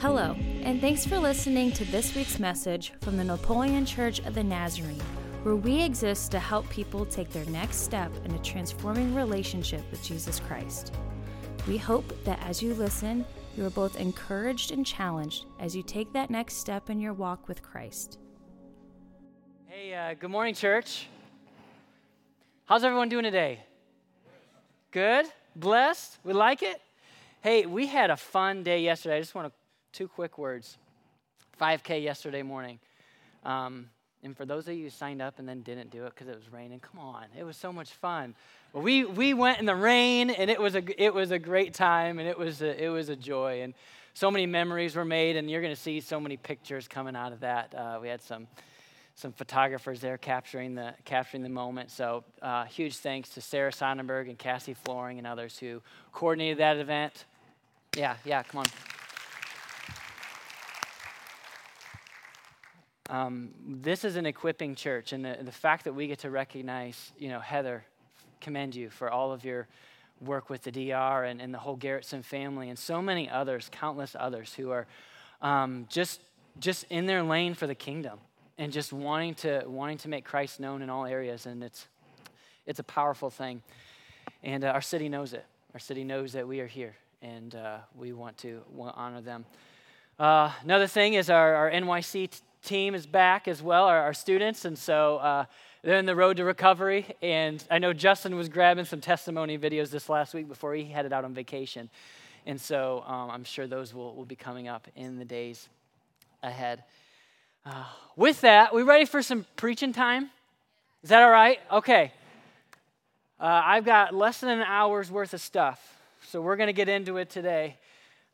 Hello, and thanks for listening to this week's message from the Napoleon Church of the Nazarene, where we exist to help people take their next step in a transforming relationship with Jesus Christ. We hope that as you listen, you are both encouraged and challenged as you take that next step in your walk with Christ. Hey, uh, good morning, church. How's everyone doing today? Good? Blessed? We like it? Hey, we had a fun day yesterday. I just want to, two quick words 5K yesterday morning. Um, and for those of you who signed up and then didn't do it because it was raining, come on, it was so much fun. Well, we, we went in the rain and it was a, it was a great time and it was a, it was a joy. And so many memories were made, and you're going to see so many pictures coming out of that. Uh, we had some some photographers there capturing the capturing the moment. So uh, huge thanks to Sarah Sonnenberg and Cassie Flooring and others who coordinated that event. Yeah, yeah, come on. Um, this is an equipping church, and the, the fact that we get to recognize, you know, Heather, commend you for all of your work with the DR and, and the whole Garrettson family, and so many others, countless others who are um, just just in their lane for the kingdom and just wanting to wanting to make Christ known in all areas, and it's it's a powerful thing, and uh, our city knows it. Our city knows that we are here, and uh, we want to honor them. Uh, another thing is our, our NYC team is back as well, our, our students, and so uh, they're in the road to recovery. And I know Justin was grabbing some testimony videos this last week before he headed out on vacation. And so um, I'm sure those will, will be coming up in the days ahead. Uh, with that, we ready for some preaching time? Is that all right? Okay. Uh, I've got less than an hour's worth of stuff, so we're going to get into it today.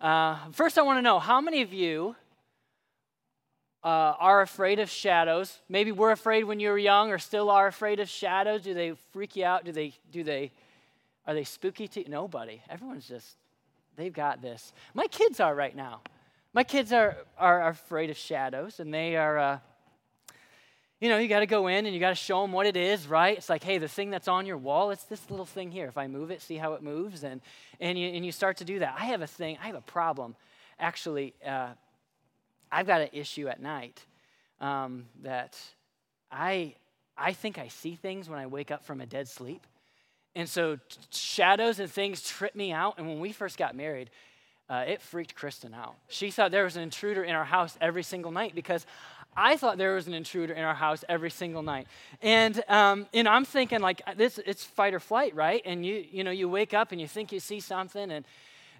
Uh, first, I want to know how many of you uh, are afraid of shadows? Maybe we're afraid when you were young, or still are afraid of shadows. Do they freak you out? Do they? Do they? Are they spooky to you? Nobody. Everyone's just they've got this. My kids are right now. My kids are are, afraid of shadows, and they are. Uh, you know, you got to go in and you got to show them what it is, right? It's like, hey, the thing that's on your wall, it's this little thing here. If I move it, see how it moves, and and you and you start to do that. I have a thing. I have a problem, actually. Uh, I've got an issue at night um, that I I think I see things when I wake up from a dead sleep, and so t- shadows and things trip me out. And when we first got married, uh, it freaked Kristen out. She thought there was an intruder in our house every single night because I thought there was an intruder in our house every single night. And um, and I'm thinking like this, it's fight or flight, right? And you you know you wake up and you think you see something, and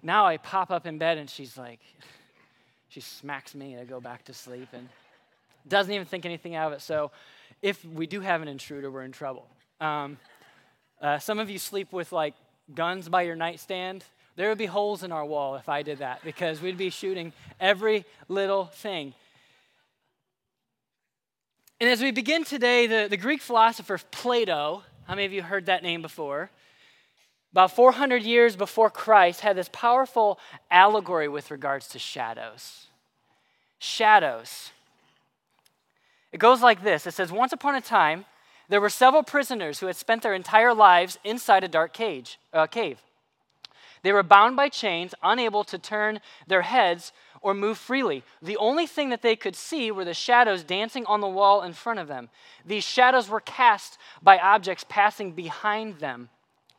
now I pop up in bed and she's like, she smacks me to go back to sleep and doesn't even think anything out of it. So if we do have an intruder, we're in trouble. Um, uh, some of you sleep with like guns by your nightstand. There would be holes in our wall if I did that because we'd be shooting every little thing. And as we begin today, the, the Greek philosopher Plato, how many of you heard that name before? About 400 years before Christ, had this powerful allegory with regards to shadows. Shadows. It goes like this it says, Once upon a time, there were several prisoners who had spent their entire lives inside a dark cage, uh, cave. They were bound by chains, unable to turn their heads or move freely. The only thing that they could see were the shadows dancing on the wall in front of them. These shadows were cast by objects passing behind them,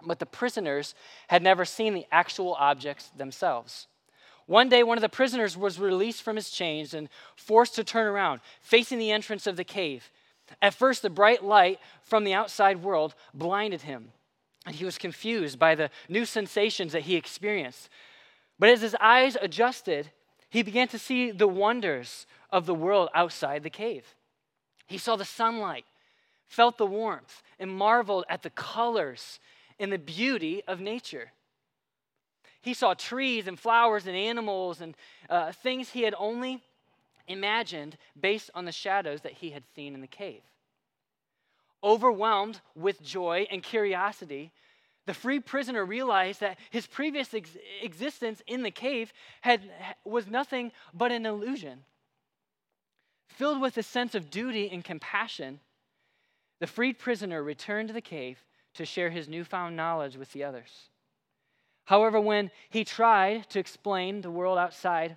but the prisoners had never seen the actual objects themselves. One day, one of the prisoners was released from his chains and forced to turn around, facing the entrance of the cave. At first, the bright light from the outside world blinded him and he was confused by the new sensations that he experienced. But as his eyes adjusted, he began to see the wonders of the world outside the cave. He saw the sunlight, felt the warmth, and marveled at the colors and the beauty of nature. He saw trees and flowers and animals and uh, things he had only imagined based on the shadows that he had seen in the cave. Overwhelmed with joy and curiosity, the free prisoner realized that his previous ex- existence in the cave had, was nothing but an illusion. Filled with a sense of duty and compassion, the freed prisoner returned to the cave to share his newfound knowledge with the others. However, when he tried to explain the world outside,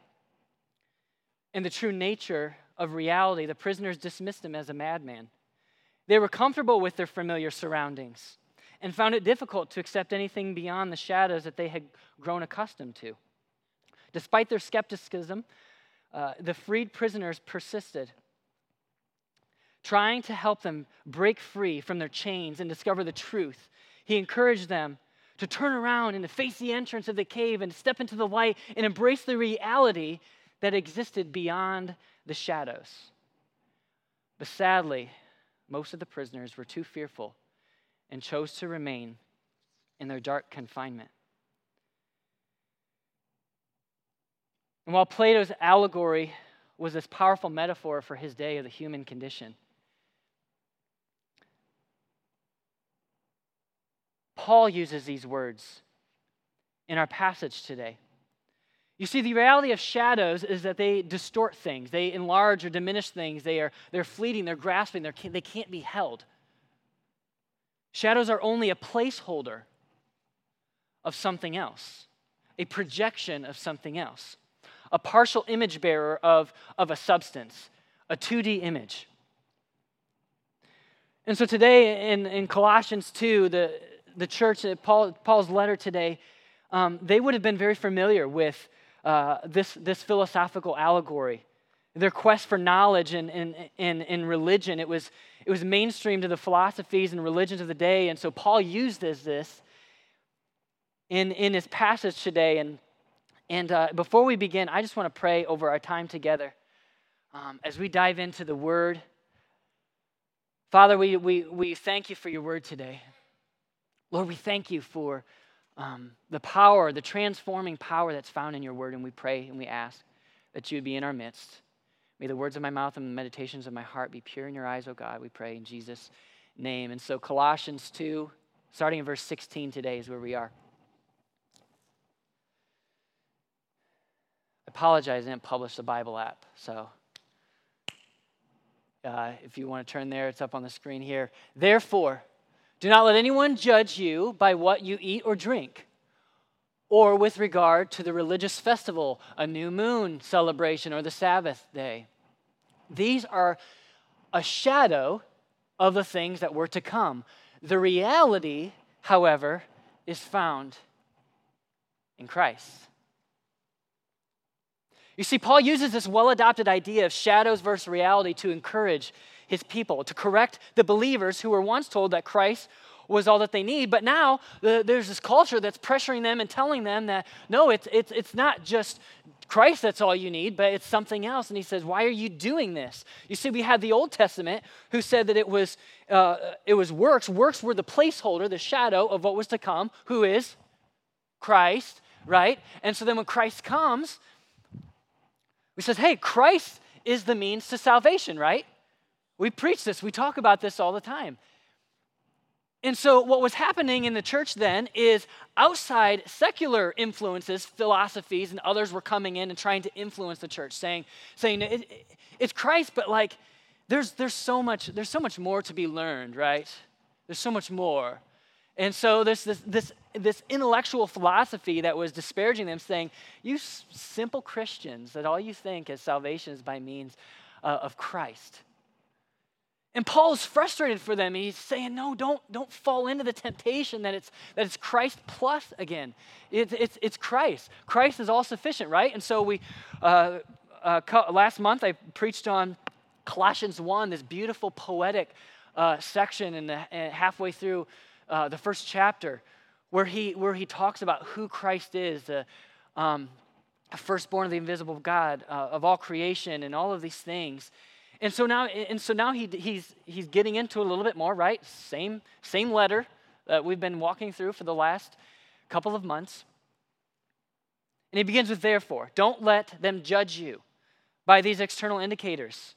and the true nature of reality, the prisoners dismissed him as a madman. They were comfortable with their familiar surroundings and found it difficult to accept anything beyond the shadows that they had grown accustomed to. Despite their skepticism, uh, the freed prisoners persisted, trying to help them break free from their chains and discover the truth. He encouraged them to turn around and to face the entrance of the cave and step into the light and embrace the reality that existed beyond the shadows. But sadly, most of the prisoners were too fearful and chose to remain in their dark confinement. And while Plato's allegory was this powerful metaphor for his day of the human condition, Paul uses these words in our passage today. You see, the reality of shadows is that they distort things, they enlarge or diminish things, they are, they're fleeting, they're grasping, they're, they can't be held. Shadows are only a placeholder of something else, a projection of something else, a partial image bearer of, of a substance, a 2D image. And so today in, in Colossians 2, the, the church, Paul, Paul's letter today, um, they would have been very familiar with uh, this, this philosophical allegory. Their quest for knowledge and in, in, in religion, it was, it was mainstream to the philosophies and religions of the day. And so Paul used this, this in, in his passage today. And, and uh, before we begin, I just want to pray over our time together um, as we dive into the word. Father, we, we, we thank you for your word today. Lord, we thank you for um, the power, the transforming power that's found in your word. And we pray and we ask that you would be in our midst. May the words of my mouth and the meditations of my heart be pure in your eyes, O God. We pray in Jesus' name. And so, Colossians 2, starting in verse 16 today, is where we are. I apologize, I didn't publish the Bible app. So, uh, if you want to turn there, it's up on the screen here. Therefore, do not let anyone judge you by what you eat or drink, or with regard to the religious festival, a new moon celebration, or the Sabbath day. These are a shadow of the things that were to come. The reality, however, is found in Christ. You see, Paul uses this well adopted idea of shadows versus reality to encourage his people, to correct the believers who were once told that Christ was all that they need. But now the, there's this culture that's pressuring them and telling them that no, it's, it's, it's not just Christ that's all you need, but it's something else. And he says, Why are you doing this? You see, we had the Old Testament who said that it was, uh, it was works. Works were the placeholder, the shadow of what was to come, who is Christ, right? And so then when Christ comes, we says, Hey, Christ is the means to salvation, right? We preach this, we talk about this all the time. And so, what was happening in the church then is outside secular influences, philosophies, and others were coming in and trying to influence the church, saying, saying it, it, it's Christ, but like, there's, there's, so much, there's so much more to be learned, right? There's so much more. And so, there's this, this, this intellectual philosophy that was disparaging them, saying, You simple Christians, that all you think is salvation is by means uh, of Christ. And Paul is frustrated for them. He's saying, no, don't, don't fall into the temptation that it's, that it's Christ plus again. It, it's, it's Christ. Christ is all sufficient, right? And so we, uh, uh, last month I preached on Colossians 1, this beautiful poetic uh, section in the, uh, halfway through uh, the first chapter where he, where he talks about who Christ is, the um, firstborn of the invisible God, uh, of all creation, and all of these things. And so now, and so now he, he's, he's getting into a little bit more, right? Same, same letter that we've been walking through for the last couple of months. And he begins with therefore. Don't let them judge you by these external indicators.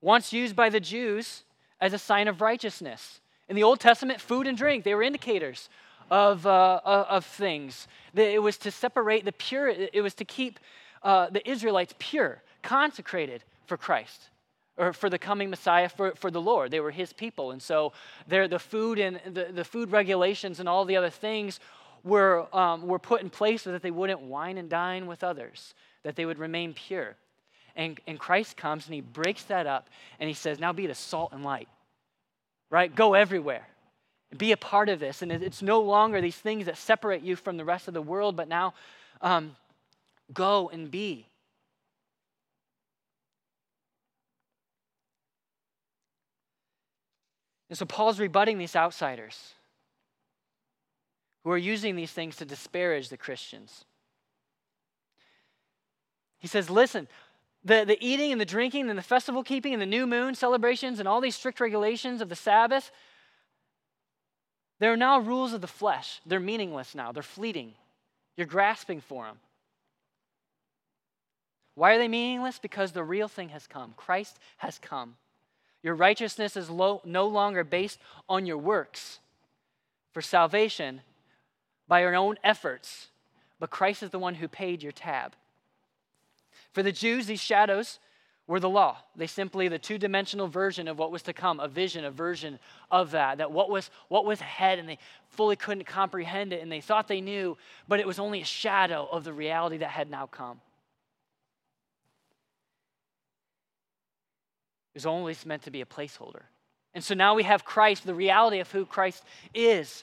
Once used by the Jews as a sign of righteousness. In the Old Testament, food and drink, they were indicators of, uh, of things. It was to separate the pure, it was to keep uh, the Israelites pure, consecrated, for Christ or for the coming Messiah for, for the Lord. They were his people. And so the food and the, the food regulations and all the other things were, um, were put in place so that they wouldn't wine and dine with others, that they would remain pure. And, and Christ comes and he breaks that up and he says, Now be the salt and light, right? Go everywhere. Be a part of this. And it's no longer these things that separate you from the rest of the world, but now um, go and be. And so Paul's rebutting these outsiders who are using these things to disparage the Christians. He says, Listen, the, the eating and the drinking and the festival keeping and the new moon celebrations and all these strict regulations of the Sabbath, they're now rules of the flesh. They're meaningless now, they're fleeting. You're grasping for them. Why are they meaningless? Because the real thing has come. Christ has come. Your righteousness is no longer based on your works for salvation by your own efforts, but Christ is the one who paid your tab. For the Jews, these shadows were the law. They simply the two-dimensional version of what was to come, a vision, a version of that. That what was what was ahead, and they fully couldn't comprehend it, and they thought they knew, but it was only a shadow of the reality that had now come. Was always meant to be a placeholder. And so now we have Christ, the reality of who Christ is.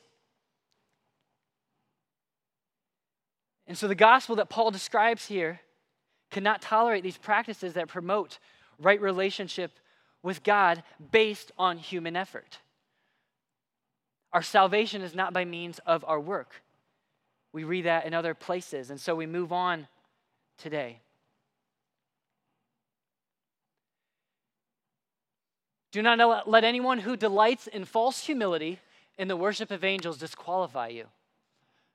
And so the gospel that Paul describes here cannot tolerate these practices that promote right relationship with God based on human effort. Our salvation is not by means of our work. We read that in other places. And so we move on today. Do not let anyone who delights in false humility in the worship of angels disqualify you.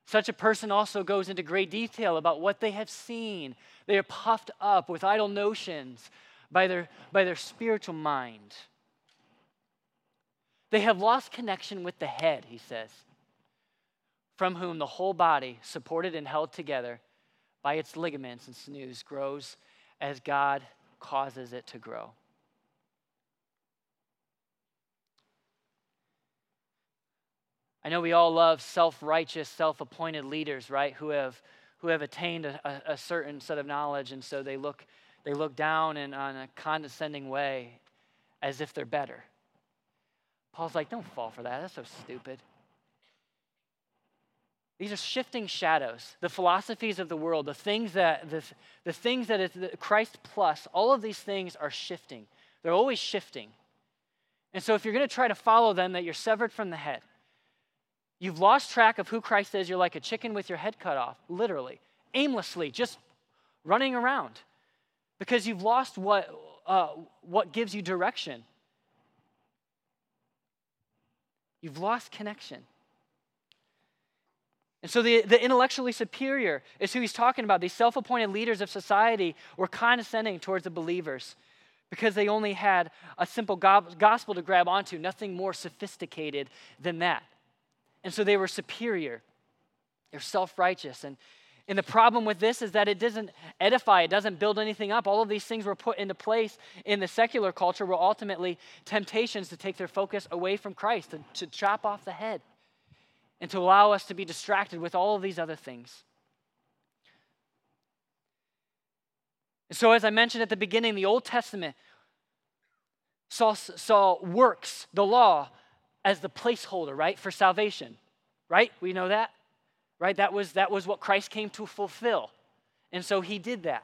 Such a person also goes into great detail about what they have seen. They are puffed up with idle notions by their, by their spiritual mind. They have lost connection with the head, he says, from whom the whole body, supported and held together by its ligaments and sinews, grows as God causes it to grow. I know we all love self righteous, self appointed leaders, right, who have, who have attained a, a, certain set of knowledge, and so they look, they look down in on a condescending way as if they're better. Paul's like, don't fall for that. That's so stupid. These are shifting shadows, the philosophies of the world, the things that the, the things that is Christ plus, all of these things are shifting. They're always shifting. And so if you're going to try to follow them, that you're severed from the head. You've lost track of who Christ is. You're like a chicken with your head cut off, literally, aimlessly, just running around because you've lost what, uh, what gives you direction. You've lost connection. And so the, the intellectually superior is who he's talking about. These self appointed leaders of society were condescending towards the believers because they only had a simple gospel to grab onto, nothing more sophisticated than that. And so they were superior. They're self righteous. And, and the problem with this is that it doesn't edify, it doesn't build anything up. All of these things were put into place in the secular culture were ultimately temptations to take their focus away from Christ, to, to chop off the head, and to allow us to be distracted with all of these other things. And so, as I mentioned at the beginning, the Old Testament saw, saw works, the law, as the placeholder, right, for salvation. Right? We know that? Right? That was that was what Christ came to fulfill. And so he did that.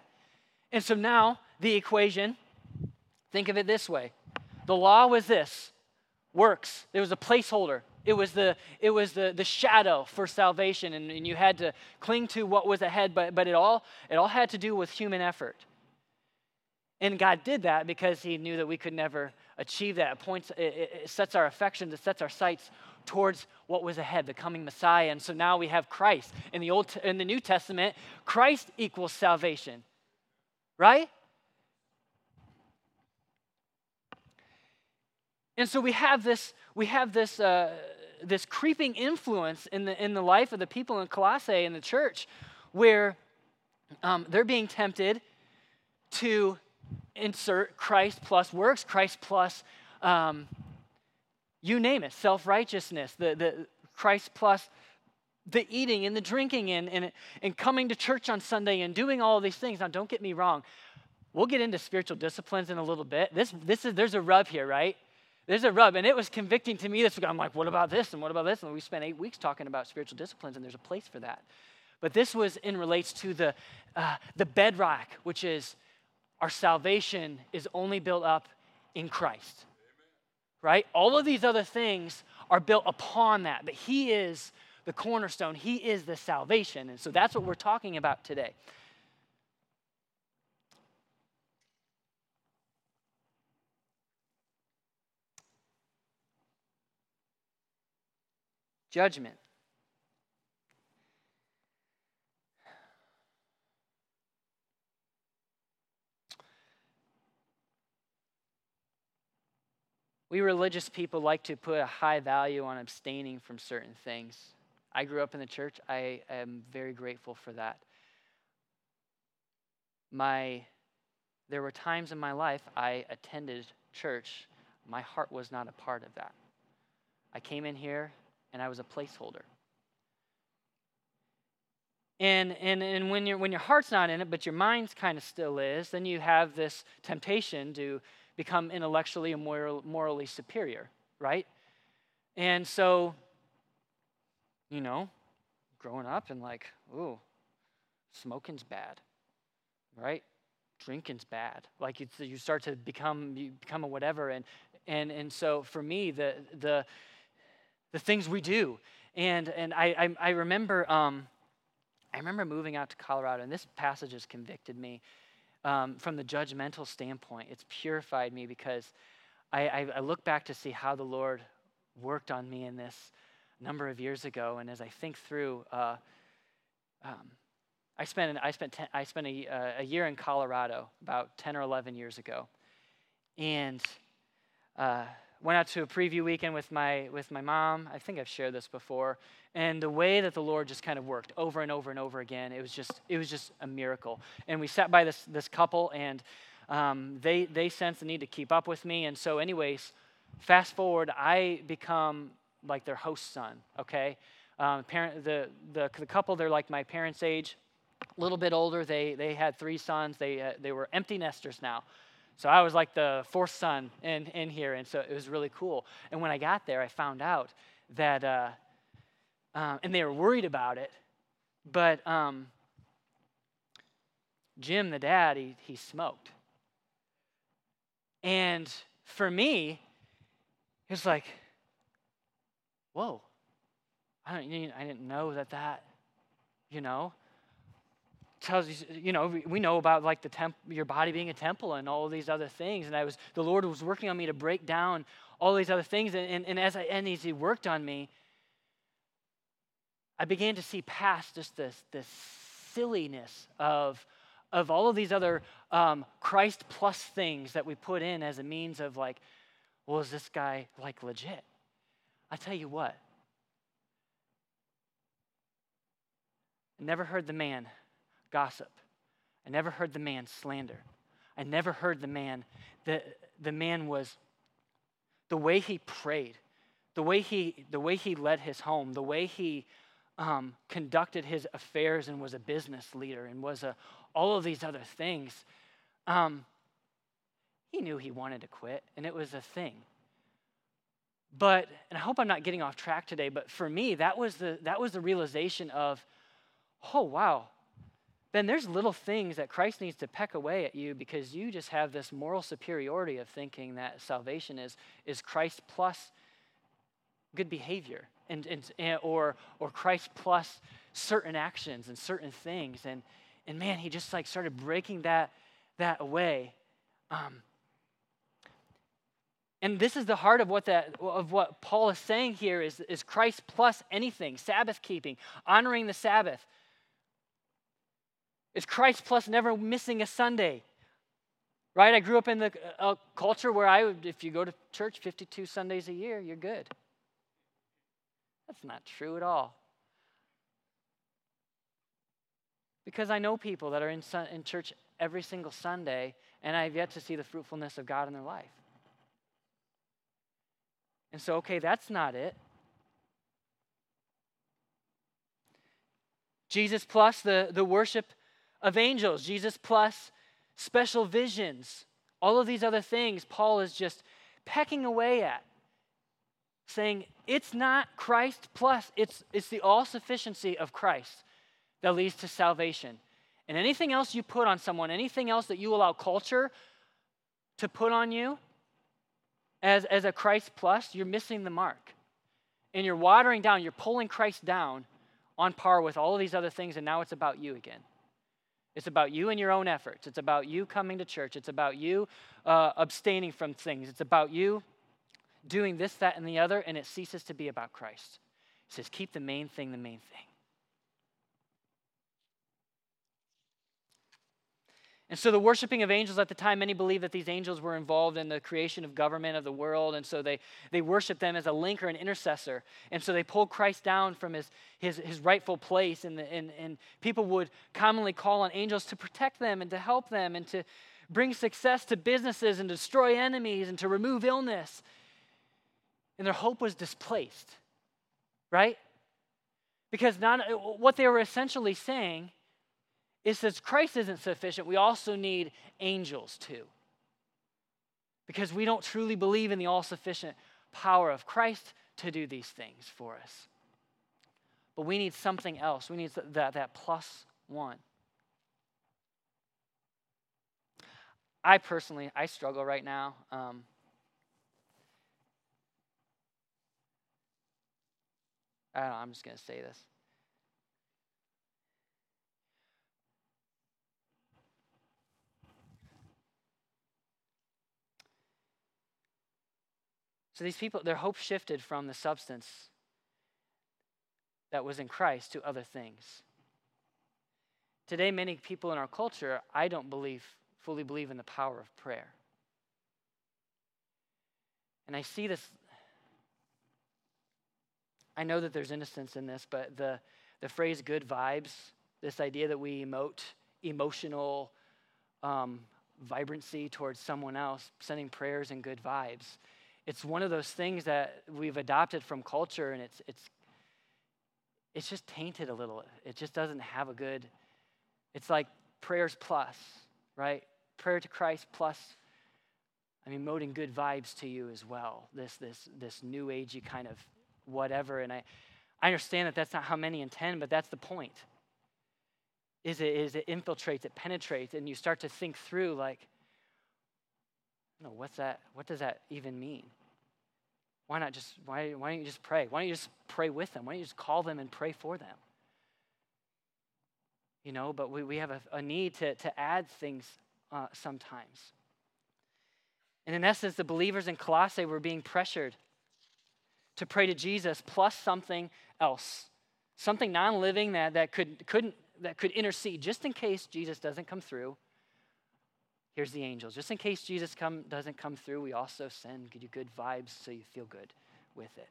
And so now the equation, think of it this way. The law was this works. There was a placeholder. It was the, it was the, the shadow for salvation, and, and you had to cling to what was ahead, but, but it, all, it all had to do with human effort. And God did that because He knew that we could never achieve that. It, points, it, sets our affections, it sets our sights towards what was ahead, the coming Messiah. And so now we have Christ. In the, Old, in the New Testament, Christ equals salvation, right? And so we have this, we have this, uh, this creeping influence in the, in the life of the people in Colossae in the church where um, they're being tempted to insert Christ plus works, Christ plus um, you name it, self righteousness, the, the Christ plus the eating and the drinking and, and, and coming to church on Sunday and doing all these things. Now, don't get me wrong. we'll get into spiritual disciplines in a little bit. This, this is, there's a rub here, right? There's a rub. And it was convicting to me this week. I'm like, what about this? And what about this? And we spent eight weeks talking about spiritual disciplines, and there's a place for that. But this was in relates to the, uh, the bedrock, which is our salvation is only built up in Christ. Right? All of these other things are built upon that, but He is the cornerstone, He is the salvation. And so that's what we're talking about today. Judgment. We religious people like to put a high value on abstaining from certain things. I grew up in the church. I am very grateful for that. My, there were times in my life I attended church. My heart was not a part of that. I came in here and I was a placeholder. And, and, and when, you when your heart's not in it, but your mind's kind of still is, then you have this temptation to become intellectually and moral, morally superior, right? And so, you know, growing up and like, ooh, smoking's bad, right? Drinking's bad. Like you, you start to become you become a whatever, and and and so for me, the the the things we do, and and I I, I remember um, I remember moving out to Colorado, and this passage has convicted me um, from the judgmental standpoint. It's purified me because I, I, I look back to see how the Lord worked on me in this number of years ago. And as I think through, uh, um, I spent, I spent, ten, I spent a, uh, a, year in Colorado about 10 or 11 years ago. And uh, went out to a preview weekend with my, with my mom. I think I've shared this before. And the way that the Lord just kind of worked over and over and over again, it was just, it was just a miracle. And we sat by this, this couple, and um, they, they sensed the need to keep up with me. And so, anyways, fast forward, I become like their host son, okay? Um, parent, the, the, the couple, they're like my parents' age, a little bit older. They, they had three sons. They, uh, they were empty nesters now. So I was like the fourth son in, in here, and so it was really cool. And when I got there, I found out that, uh, um, and they were worried about it, but um, Jim, the dad, he, he smoked. And for me, it was like, whoa, I, don't, I didn't know that that, you know, tells you, you know, we know about like the temp, your body being a temple and all these other things. And I was, the Lord was working on me to break down all these other things. And, and, and as I, and as He worked on me, I began to see past just this, this silliness of, of all of these other um, Christ plus things that we put in as a means of like, well, is this guy like legit? I tell you what, never heard the man gossip. I never heard the man slander. I never heard the man, the, the man was, the way he prayed, the way he, the way he led his home, the way he um, conducted his affairs and was a business leader and was a, all of these other things. Um, he knew he wanted to quit, and it was a thing. But, and I hope I'm not getting off track today, but for me, that was the, that was the realization of, oh, wow, then there's little things that Christ needs to peck away at you because you just have this moral superiority of thinking that salvation is, is Christ plus good behavior and, and, or, or Christ plus certain actions and certain things. And, and man, he just like started breaking that, that away. Um, and this is the heart of what, that, of what Paul is saying here is, is Christ plus anything, Sabbath keeping, honoring the Sabbath. It's Christ plus never missing a Sunday. Right? I grew up in the uh, culture where I would, if you go to church 52 Sundays a year, you're good. That's not true at all. Because I know people that are in, in church every single Sunday, and I've yet to see the fruitfulness of God in their life. And so, okay, that's not it. Jesus plus the, the worship of angels, Jesus plus special visions, all of these other things, Paul is just pecking away at, saying it's not Christ plus, it's, it's the all sufficiency of Christ that leads to salvation. And anything else you put on someone, anything else that you allow culture to put on you as, as a Christ plus, you're missing the mark. And you're watering down, you're pulling Christ down on par with all of these other things, and now it's about you again. It's about you and your own efforts. It's about you coming to church. It's about you uh, abstaining from things. It's about you doing this, that, and the other, and it ceases to be about Christ. It says, keep the main thing the main thing. And so, the worshiping of angels at the time, many believe that these angels were involved in the creation of government of the world. And so, they, they worship them as a link or an intercessor. And so, they pulled Christ down from his, his, his rightful place. And, the, and, and people would commonly call on angels to protect them and to help them and to bring success to businesses and destroy enemies and to remove illness. And their hope was displaced, right? Because not, what they were essentially saying it says Christ isn't sufficient, we also need angels too. Because we don't truly believe in the all sufficient power of Christ to do these things for us. But we need something else. We need that, that plus one. I personally, I struggle right now. Um, I don't know, I'm just going to say this. So these people, their hope shifted from the substance that was in Christ to other things. Today, many people in our culture, I don't believe, fully believe in the power of prayer. And I see this, I know that there's innocence in this, but the, the phrase good vibes, this idea that we emote emotional um, vibrancy towards someone else, sending prayers and good vibes it's one of those things that we've adopted from culture and it's it's it's just tainted a little. It just doesn't have a good it's like prayers plus right? Prayer to christ plus i mean moting good vibes to you as well. This this this new agey kind of whatever and i i understand that that's not how many intend but that's the point. Is it is it infiltrates it penetrates and you start to think through like no what's that what does that even mean why not just, why, why don't you just pray? Why don't you just pray with them? Why don't you just call them and pray for them? You know, but we, we have a, a need to, to add things uh, sometimes. And in essence, the believers in Colossae were being pressured to pray to Jesus plus something else, something non living that, that, could, couldn't, that could intercede just in case Jesus doesn't come through Here's the angels. Just in case Jesus come, doesn't come through, we also send you good vibes so you feel good with it.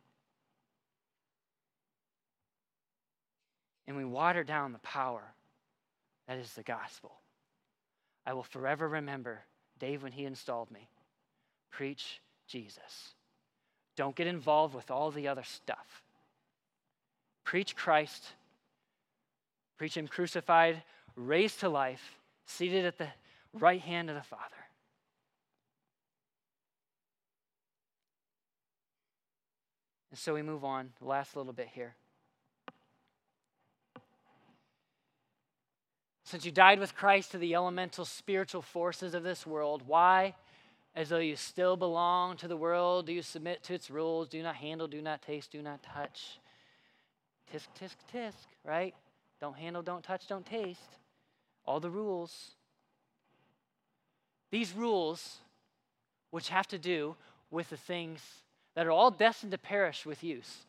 And we water down the power that is the gospel. I will forever remember Dave when he installed me. Preach Jesus. Don't get involved with all the other stuff. Preach Christ. Preach Him crucified, raised to life, seated at the right hand of the Father. And so we move on, the last little bit here. Since you died with Christ to the elemental spiritual forces of this world, why, as though you still belong to the world, do you submit to its rules? Do not handle, do not taste, do not touch. Tisk, tisk, tisk, right? Don't handle, don't touch, don't taste. All the rules. These rules, which have to do with the things that are all destined to perish with use,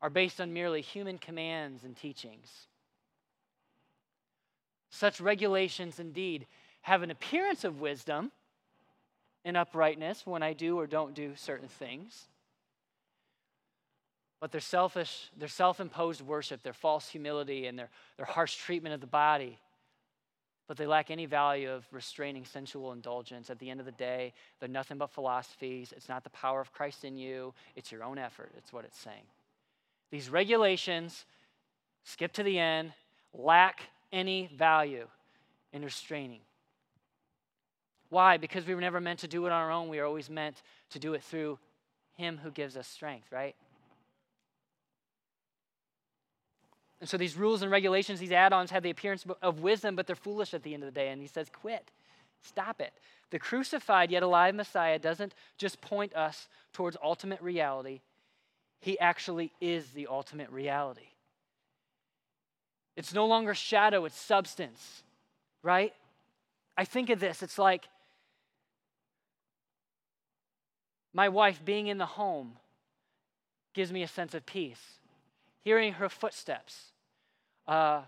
are based on merely human commands and teachings. Such regulations indeed have an appearance of wisdom and uprightness when I do or don't do certain things. But their selfish, their self-imposed worship, their false humility, and their, their harsh treatment of the body but they lack any value of restraining sensual indulgence. At the end of the day, they're nothing but philosophies. It's not the power of Christ in you, it's your own effort. It's what it's saying. These regulations, skip to the end, lack any value in restraining. Why? Because we were never meant to do it on our own. We are always meant to do it through Him who gives us strength, right? And so these rules and regulations, these add ons, have the appearance of wisdom, but they're foolish at the end of the day. And he says, quit. Stop it. The crucified yet alive Messiah doesn't just point us towards ultimate reality, he actually is the ultimate reality. It's no longer shadow, it's substance, right? I think of this, it's like my wife being in the home gives me a sense of peace. Hearing her footsteps, uh,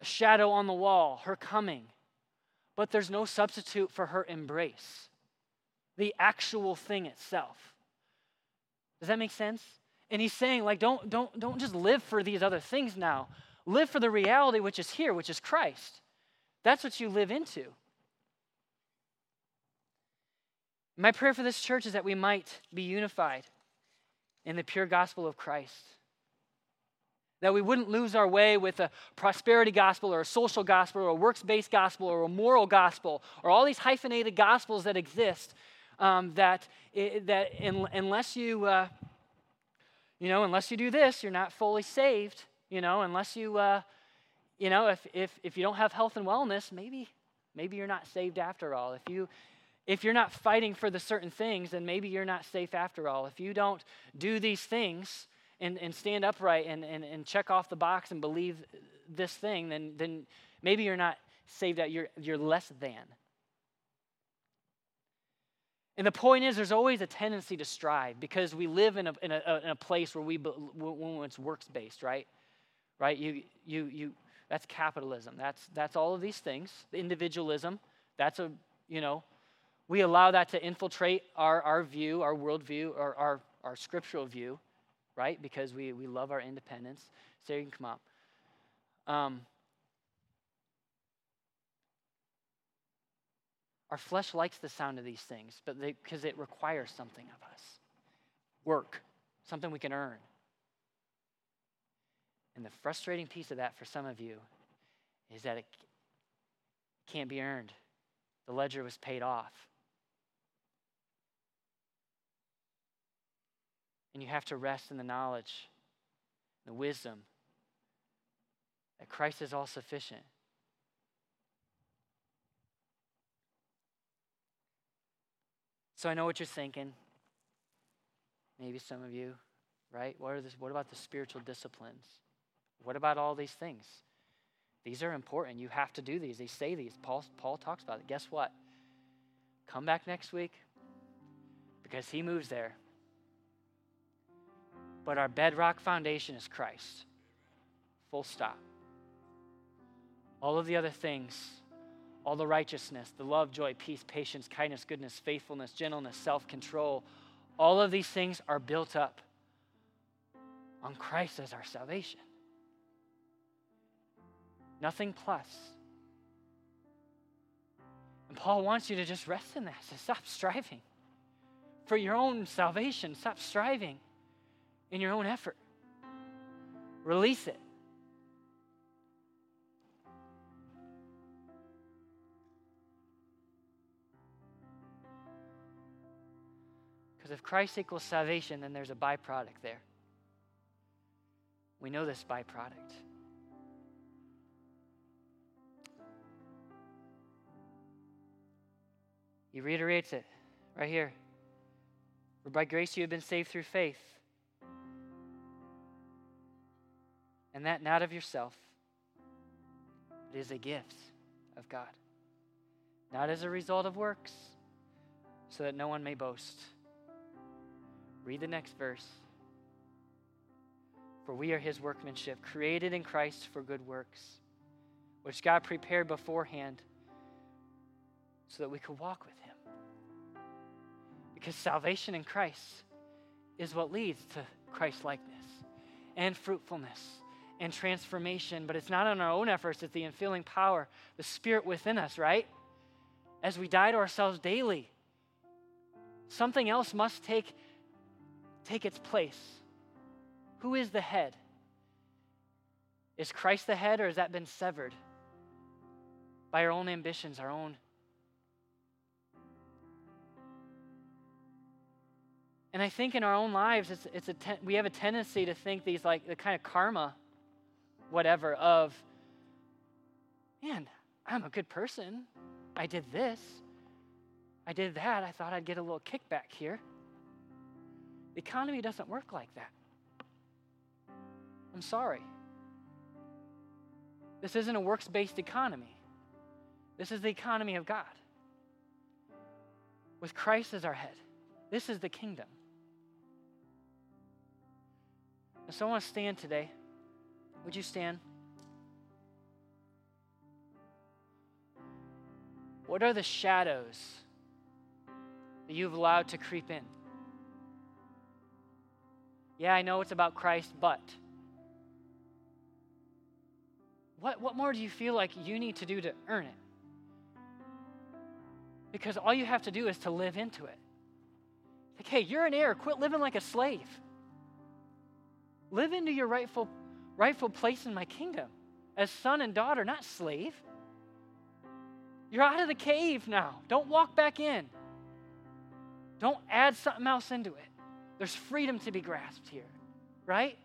a shadow on the wall, her coming but there's no substitute for her embrace, the actual thing itself. Does that make sense? And he's saying, like, don't, don't, don't just live for these other things now. Live for the reality which is here, which is Christ. That's what you live into. My prayer for this church is that we might be unified in the pure gospel of Christ that we wouldn't lose our way with a prosperity gospel or a social gospel or a works based gospel or a moral gospel or all these hyphenated gospels that exist. Um, that that in, unless you, uh, you know, unless you do this, you're not fully saved. You know, unless you, uh, you know, if, if, if you don't have health and wellness, maybe, maybe you're not saved after all. If you, if you're not fighting for the certain things, then maybe you're not safe after all. If you don't do these things, and, and stand upright and, and, and check off the box and believe this thing, then, then maybe you're not saved out, you're, you're less than. And the point is, there's always a tendency to strive because we live in a, in a, in a place where we when it's works based, right? Right? You, you, you, that's capitalism. That's, that's all of these things. Individualism, that's a, you know, we allow that to infiltrate our, our view, our worldview, our, our, our scriptural view right? Because we, we love our independence. Sarah, you can come up. Um, our flesh likes the sound of these things, but because it requires something of us work, something we can earn. And the frustrating piece of that for some of you is that it can't be earned. The ledger was paid off. And you have to rest in the knowledge, the wisdom that Christ is all sufficient. So I know what you're thinking. Maybe some of you, right? What, are this, what about the spiritual disciplines? What about all these things? These are important. You have to do these. They say these. Paul, Paul talks about it. Guess what? Come back next week because he moves there. But our bedrock foundation is Christ. Full stop. All of the other things, all the righteousness, the love, joy, peace, patience, kindness, goodness, faithfulness, gentleness, self control, all of these things are built up on Christ as our salvation. Nothing plus. And Paul wants you to just rest in that. So stop striving for your own salvation. Stop striving in your own effort. Release it. Because if Christ equals salvation, then there's a byproduct there. We know this byproduct. He reiterates it right here. For by grace you have been saved through faith. And that not of yourself, but is a gift of God. Not as a result of works, so that no one may boast. Read the next verse. For we are his workmanship, created in Christ for good works, which God prepared beforehand so that we could walk with him. Because salvation in Christ is what leads to Christ likeness and fruitfulness and transformation, but it's not on our own efforts, it's the infilling power, the Spirit within us, right? As we die to ourselves daily, something else must take, take its place. Who is the head? Is Christ the head, or has that been severed by our own ambitions, our own? And I think in our own lives, it's, it's a ten- we have a tendency to think these like the kind of karma whatever, of, man, I'm a good person. I did this. I did that. I thought I'd get a little kickback here. The economy doesn't work like that. I'm sorry. This isn't a works based economy. This is the economy of God. With Christ as our head, this is the kingdom. And so I want to stand today. Would you stand? What are the shadows that you've allowed to creep in? Yeah, I know it's about Christ, but what, what more do you feel like you need to do to earn it? Because all you have to do is to live into it. Like, hey, you're an heir. Quit living like a slave. Live into your rightful, rightful place in my kingdom as son and daughter, not slave. You're out of the cave now. Don't walk back in. Don't add something else into it. There's freedom to be grasped here, right?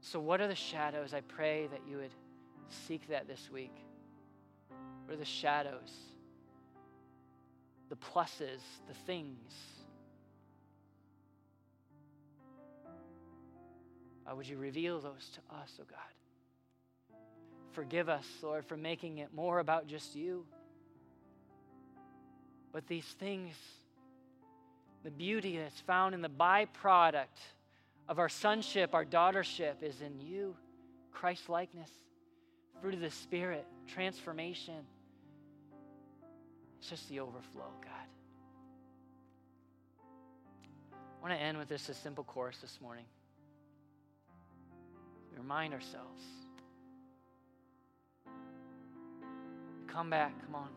So, what are the shadows? I pray that you would seek that this week. What are the shadows? The pluses, the things. Uh, would you reveal those to us, oh God? Forgive us, Lord, for making it more about just you. But these things, the beauty that's found in the byproduct of our sonship, our daughtership, is in you, Christ likeness, fruit of the Spirit, transformation. It's just the overflow, God. I want to end with this a simple chorus this morning. We remind ourselves. Come back, come on.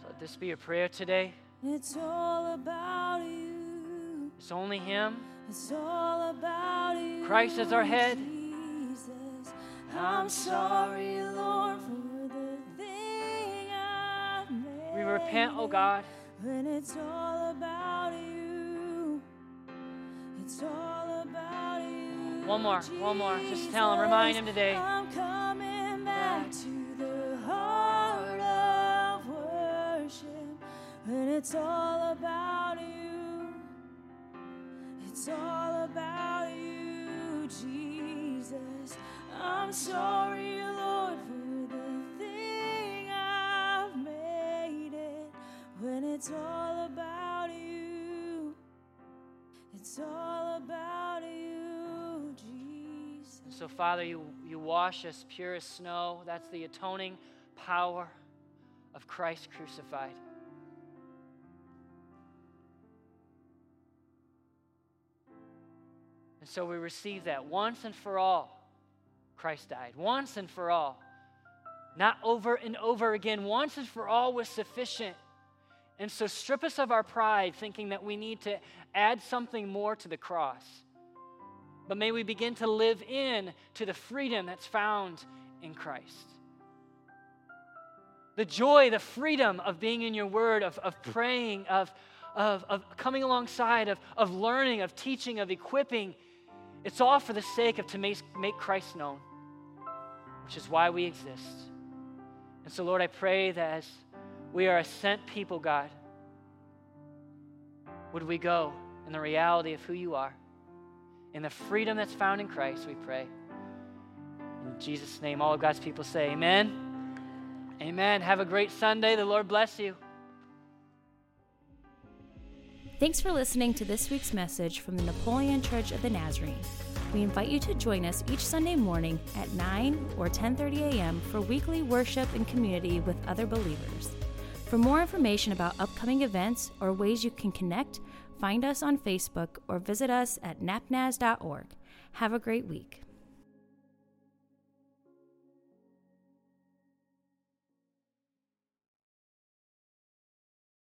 So let this be a prayer today. It's all about you. It's only Him. It's all about you. Christ is our head. Jesus, I'm sorry, Lord, for the thing I made. We repent, oh God. When it's all One more, one more. Just tell him, remind him today. I'm coming back to the heart of worship. When it's all about you. It's all about you, Jesus. I'm sorry, Lord, for the thing I've made it. When it's all about you, it's all about you, Jesus. So, Father, you, you wash us pure as snow. That's the atoning power of Christ crucified. And so we receive that once and for all. Christ died once and for all. Not over and over again. Once and for all was sufficient. And so strip us of our pride, thinking that we need to add something more to the cross. But may we begin to live in to the freedom that's found in Christ. The joy, the freedom of being in your word, of, of praying, of, of, of coming alongside, of, of learning, of teaching, of equipping. It's all for the sake of to make, make Christ known, which is why we exist. And so, Lord, I pray that as we are a sent people, God, would we go in the reality of who you are, in the freedom that's found in Christ, we pray. In Jesus' name, all of God's people say, Amen. Amen. Have a great Sunday. The Lord bless you. Thanks for listening to this week's message from the Napoleon Church of the Nazarene. We invite you to join us each Sunday morning at 9 or 10:30 a.m. for weekly worship and community with other believers. For more information about upcoming events or ways you can connect, find us on Facebook or visit us at napnaz.org. Have a great week.